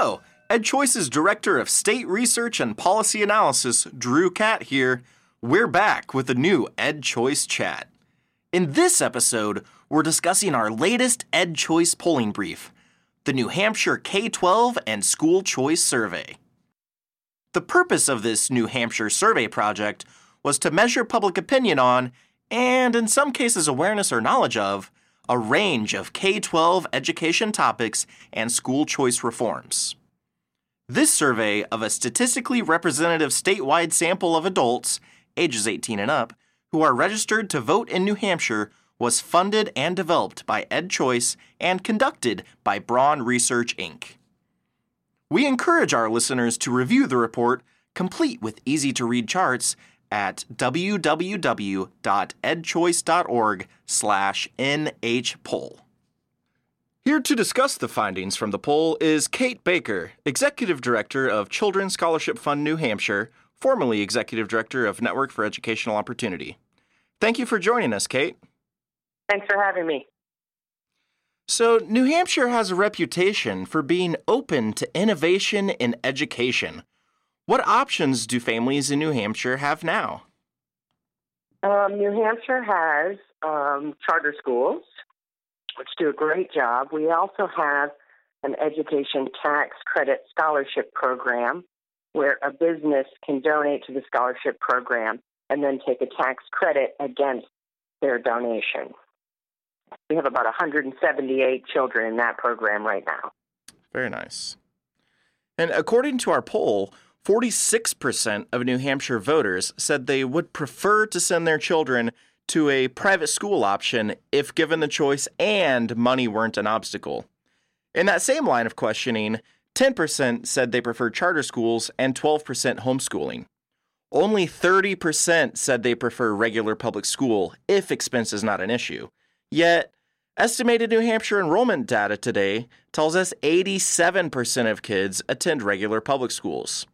Hello, EdChoice's Director of State Research and Policy Analysis, Drew Catt here. We're back with a new EdChoice chat. In this episode, we're discussing our latest EdChoice polling brief, the New Hampshire K 12 and School Choice Survey. The purpose of this New Hampshire survey project was to measure public opinion on, and in some cases awareness or knowledge of, a range of K 12 education topics and school choice reforms. This survey of a statistically representative statewide sample of adults, ages 18 and up, who are registered to vote in New Hampshire was funded and developed by EdChoice and conducted by Braun Research Inc. We encourage our listeners to review the report, complete with easy to read charts, at www.edchoice.org slash nhpoll. Here to discuss the findings from the poll is Kate Baker, Executive Director of Children's Scholarship Fund New Hampshire, formerly Executive Director of Network for Educational Opportunity. Thank you for joining us, Kate. Thanks for having me. So, New Hampshire has a reputation for being open to innovation in education. What options do families in New Hampshire have now? Um, New Hampshire has um, charter schools, which do a great job. We also have an education tax credit scholarship program where a business can donate to the scholarship program and then take a tax credit against their donation. We have about 178 children in that program right now. Very nice. And according to our poll, 46% of New Hampshire voters said they would prefer to send their children to a private school option if given the choice and money weren't an obstacle. In that same line of questioning, 10% said they preferred charter schools and 12% homeschooling. Only 30% said they prefer regular public school if expense is not an issue. Yet, estimated New Hampshire enrollment data today tells us 87% of kids attend regular public schools.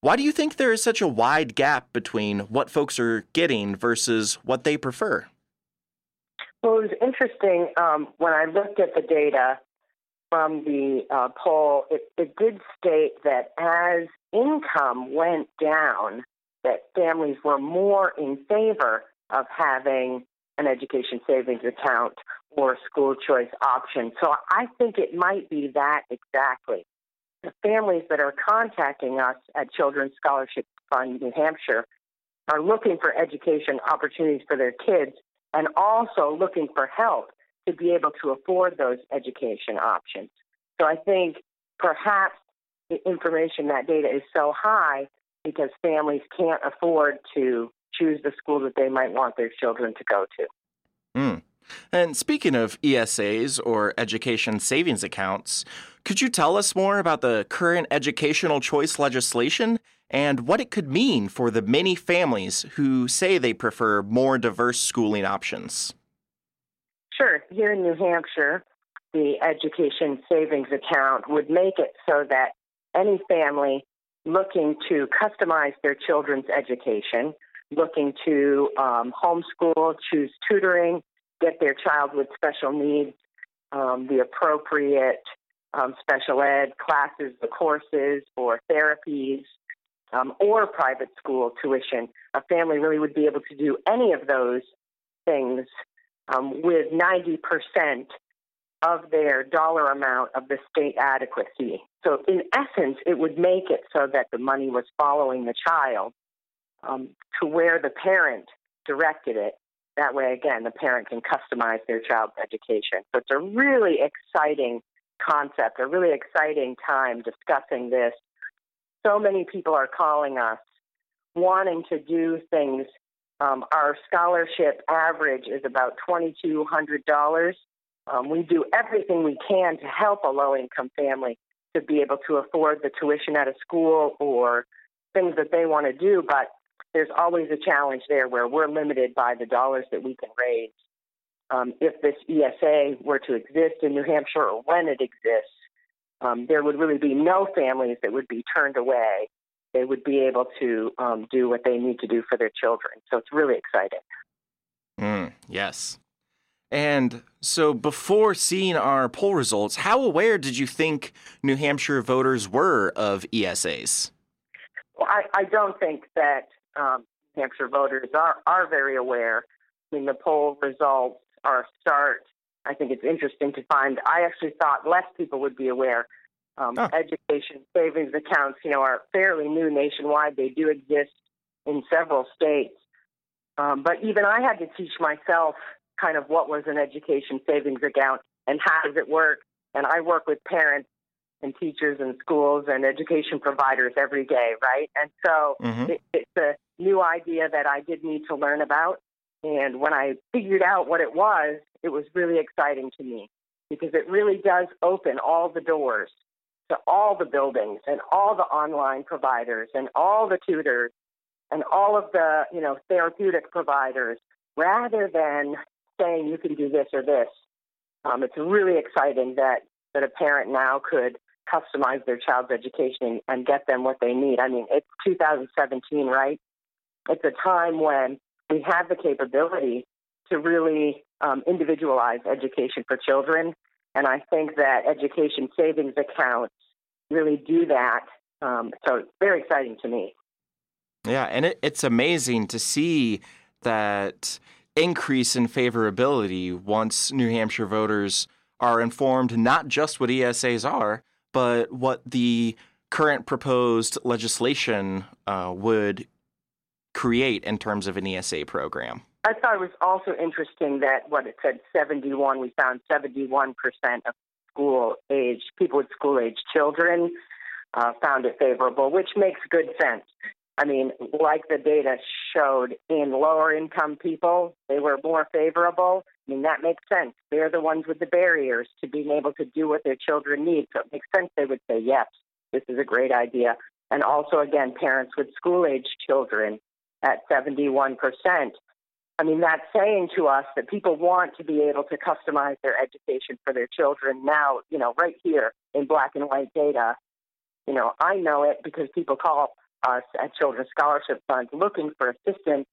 Why do you think there is such a wide gap between what folks are getting versus what they prefer? Well, it was interesting um, when I looked at the data from the uh, poll. It, it did state that as income went down, that families were more in favor of having an education savings account or school choice option. So I think it might be that exactly the families that are contacting us at Children's Scholarship Fund New Hampshire are looking for education opportunities for their kids and also looking for help to be able to afford those education options. So I think perhaps the information, that data is so high because families can't afford to choose the school that they might want their children to go to. Mm. And speaking of ESAs or education savings accounts, could you tell us more about the current educational choice legislation and what it could mean for the many families who say they prefer more diverse schooling options? Sure. Here in New Hampshire, the education savings account would make it so that any family looking to customize their children's education, looking to um, homeschool, choose tutoring, get their child with special needs um, the appropriate um, special ed classes, the courses, or therapies, um, or private school tuition. A family really would be able to do any of those things um, with 90% of their dollar amount of the state adequacy. So, in essence, it would make it so that the money was following the child um, to where the parent directed it that way, again, the parent can customize their child's education. So it's a really exciting concept, a really exciting time discussing this. So many people are calling us wanting to do things. Um, our scholarship average is about $2,200. Um, we do everything we can to help a low income family to be able to afford the tuition at a school or things that they want to do, but there's always a challenge there where we're limited by the dollars that we can raise. Um, if this ESA were to exist in New Hampshire or when it exists, um, there would really be no families that would be turned away. They would be able to um, do what they need to do for their children. So it's really exciting. Mm, yes. And so, before seeing our poll results, how aware did you think New Hampshire voters were of ESAs? Well, I, I don't think that um, New Hampshire voters are, are very aware. I mean, the poll results are a start. I think it's interesting to find. I actually thought less people would be aware. Um, oh. Education savings accounts, you know, are fairly new nationwide. They do exist in several states. Um, but even I had to teach myself kind of what was an education savings account and how does it work. And I work with parents and teachers and schools and education providers every day, right? And so mm-hmm. it, it's a new idea that I did need to learn about. And when I figured out what it was, it was really exciting to me because it really does open all the doors to all the buildings and all the online providers and all the tutors and all of the, you know, therapeutic providers rather than saying you can do this or this. Um, it's really exciting that, that a parent now could customize their child's education and get them what they need. I mean, it's 2017, right? It's a time when we have the capability to really um, individualize education for children. And I think that education savings accounts really do that. Um, so it's very exciting to me. Yeah, and it, it's amazing to see that increase in favorability once New Hampshire voters are informed not just what ESAs are, but what the current proposed legislation uh, would create in terms of an ESA program. I thought it was also interesting that what it said 71, we found 71% of school age, people with school age children uh, found it favorable, which makes good sense. I mean, like the data showed in lower income people, they were more favorable. I mean, that makes sense. They're the ones with the barriers to being able to do what their children need. So it makes sense they would say, yes, this is a great idea. And also, again, parents with school age children at 71%. I mean, that's saying to us that people want to be able to customize their education for their children now, you know, right here in black and white data. You know, I know it because people call us at Children's Scholarship Fund looking for assistance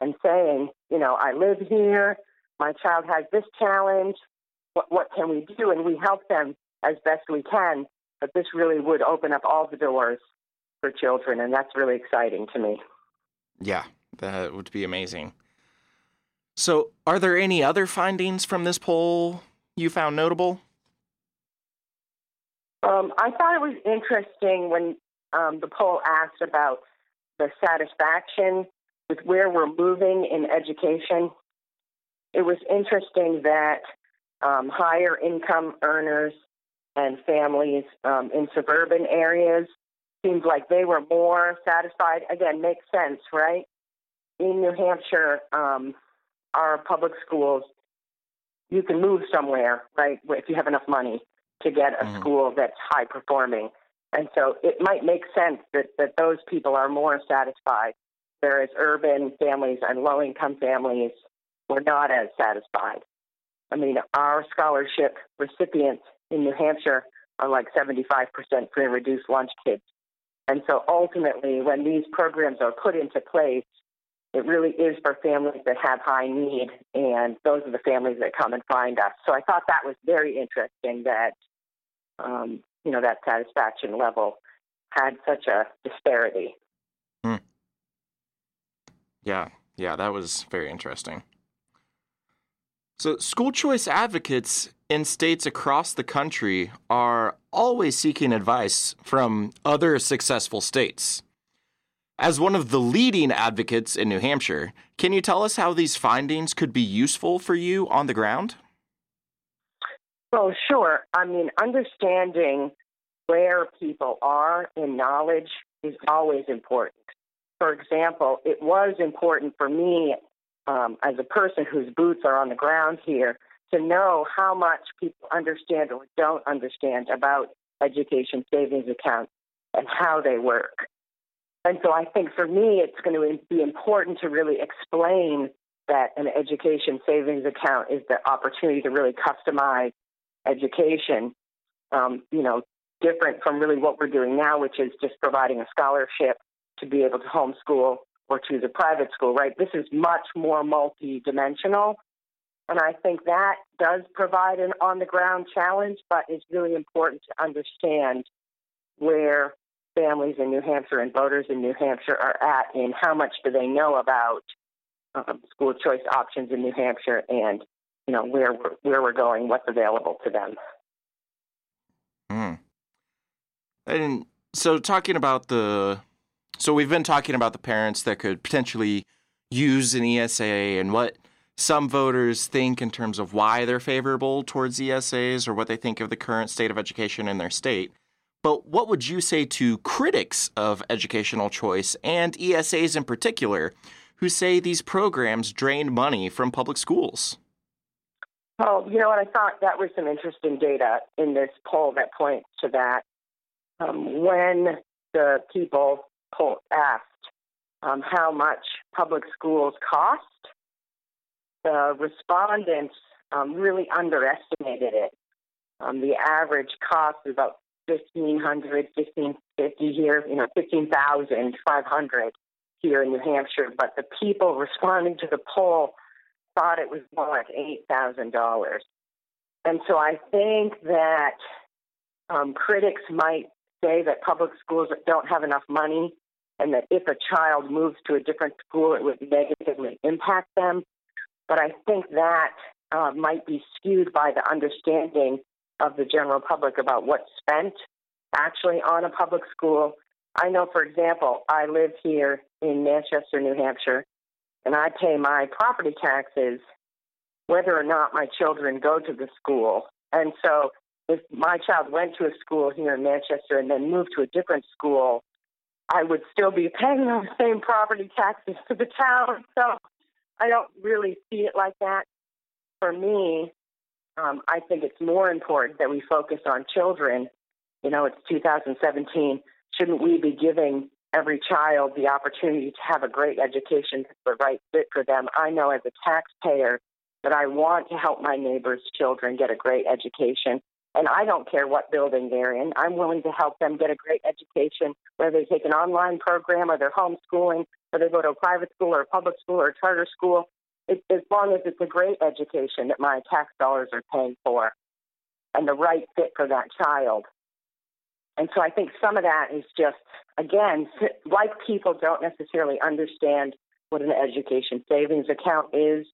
and saying, you know, I live here, my child has this challenge, what, what can we do? And we help them as best we can. But this really would open up all the doors for children, and that's really exciting to me. Yeah, that would be amazing. So, are there any other findings from this poll you found notable? Um, I thought it was interesting when um, the poll asked about the satisfaction with where we're moving in education. It was interesting that um, higher income earners and families um, in suburban areas seemed like they were more satisfied. Again, makes sense, right? In New Hampshire, um, our public schools, you can move somewhere, right, if you have enough money to get a mm-hmm. school that's high performing. And so it might make sense that, that those people are more satisfied, whereas urban families and low income families were not as satisfied. I mean, our scholarship recipients in New Hampshire are like 75% free and reduced lunch kids. And so ultimately, when these programs are put into place, it really is for families that have high need, and those are the families that come and find us. So I thought that was very interesting that um, you know, that satisfaction level had such a disparity. Hmm. Yeah, yeah, that was very interesting. So, school choice advocates in states across the country are always seeking advice from other successful states. As one of the leading advocates in New Hampshire, can you tell us how these findings could be useful for you on the ground? Well, sure. I mean, understanding where people are in knowledge is always important. For example, it was important for me um, as a person whose boots are on the ground here to know how much people understand or don't understand about education savings accounts and how they work. And so I think for me, it's going to be important to really explain that an education savings account is the opportunity to really customize education, um, you know, different from really what we're doing now, which is just providing a scholarship to be able to homeschool or choose a private school, right? This is much more multi-dimensional. And I think that does provide an on the ground challenge, but it's really important to understand where families in New Hampshire and voters in New Hampshire are at and how much do they know about um, school choice options in New Hampshire and you know where we're, where we're going, what's available to them. Hmm. And so talking about the so we've been talking about the parents that could potentially use an ESA and what some voters think in terms of why they're favorable towards ESAs or what they think of the current state of education in their state. But what would you say to critics of educational choice and ESAs in particular who say these programs drain money from public schools? Oh, you know what? I thought that was some interesting data in this poll that points to that. Um, when the people poll asked um, how much public schools cost, the respondents um, really underestimated it. Um, the average cost is about fifteen hundred, fifteen fifty here, you know, fifteen thousand five hundred here in New Hampshire. But the people responding to the poll thought it was more like eight thousand dollars. And so I think that um, critics might say that public schools don't have enough money, and that if a child moves to a different school, it would negatively impact them. But I think that uh, might be skewed by the understanding of the general public about what's spent actually on a public school. I know, for example, I live here in Manchester, New Hampshire, and I pay my property taxes whether or not my children go to the school. And so if my child went to a school here in Manchester and then moved to a different school, I would still be paying those same property taxes to the town. So I don't really see it like that. For me, um, I think it's more important that we focus on children. You know, it's 2017. Shouldn't we be giving every child the opportunity to have a great education that's the right fit for them? I know as a taxpayer that I want to help my neighbors' children get a great education. And I don't care what building they're in. I'm willing to help them get a great education, whether they take an online program or they're homeschooling, or they go to a private school or a public school or a charter school. It, as long as it's a great education that my tax dollars are paying for and the right fit for that child. And so I think some of that is just, again, like people don't necessarily understand what an education savings account is.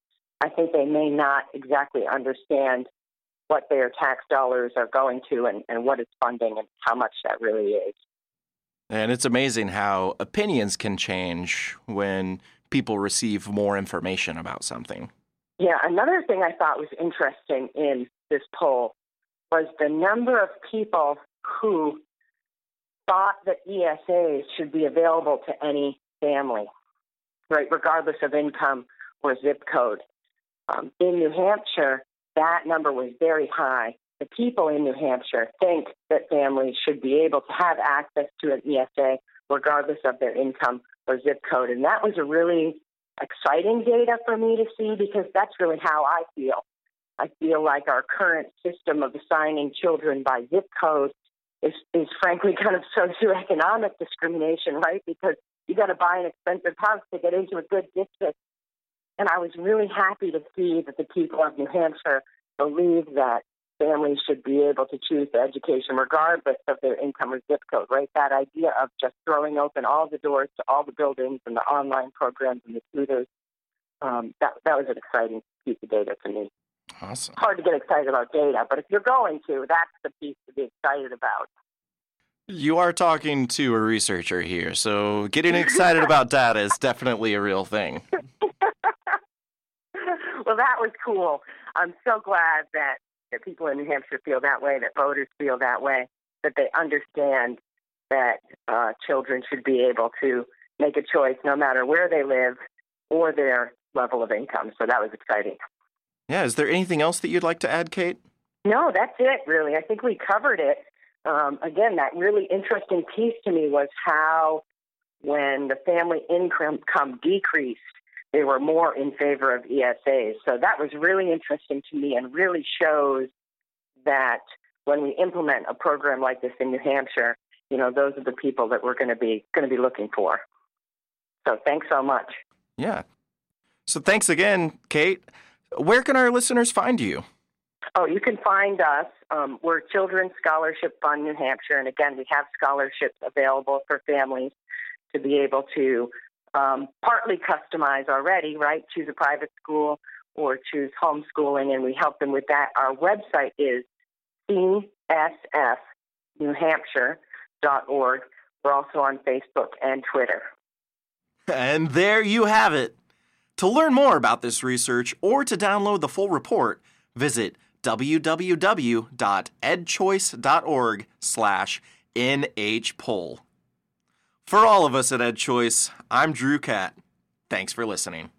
I think they may not exactly understand what their tax dollars are going to and, and what it's funding and how much that really is. And it's amazing how opinions can change when people receive more information about something. Yeah, another thing I thought was interesting in this poll was the number of people who thought that ESAs should be available to any family, right, regardless of income or zip code. Um, in New Hampshire, that number was very high. The people in New Hampshire think that families should be able to have access to an ESA regardless of their income or zip code. And that was a really exciting data for me to see because that's really how I feel. I feel like our current system of assigning children by zip code is, is frankly kind of socioeconomic discrimination, right? Because you got to buy an expensive house to get into a good district and I was really happy to see that the people of New Hampshire believe that families should be able to choose their education regardless of their income or zip code, right? That idea of just throwing open all the doors to all the buildings and the online programs and the tutors, um, that, that was an exciting piece of data to me. Awesome. Hard to get excited about data, but if you're going to, that's the piece to be excited about. You are talking to a researcher here, so getting excited about data is definitely a real thing. well, that was cool. I'm so glad that, that people in New Hampshire feel that way, that voters feel that way, that they understand that uh, children should be able to make a choice no matter where they live or their level of income. So that was exciting. Yeah. Is there anything else that you'd like to add, Kate? No, that's it, really. I think we covered it. Um, again, that really interesting piece to me was how, when the family income decreased, they were more in favor of ESAs. So that was really interesting to me and really shows that when we implement a program like this in New Hampshire, you know, those are the people that we're going to be going to be looking for. So thanks so much. Yeah. So thanks again, Kate. Where can our listeners find you? Oh, you can find us. Um, we're Children's Scholarship Fund New Hampshire, and again, we have scholarships available for families to be able to um, partly customize already, right? Choose a private school or choose homeschooling, and we help them with that. Our website is csfnewhampshire.org. We're also on Facebook and Twitter. And there you have it. To learn more about this research or to download the full report, visit www.edchoice.org slash nhpoll. For all of us at EdChoice, I'm Drew Catt. Thanks for listening.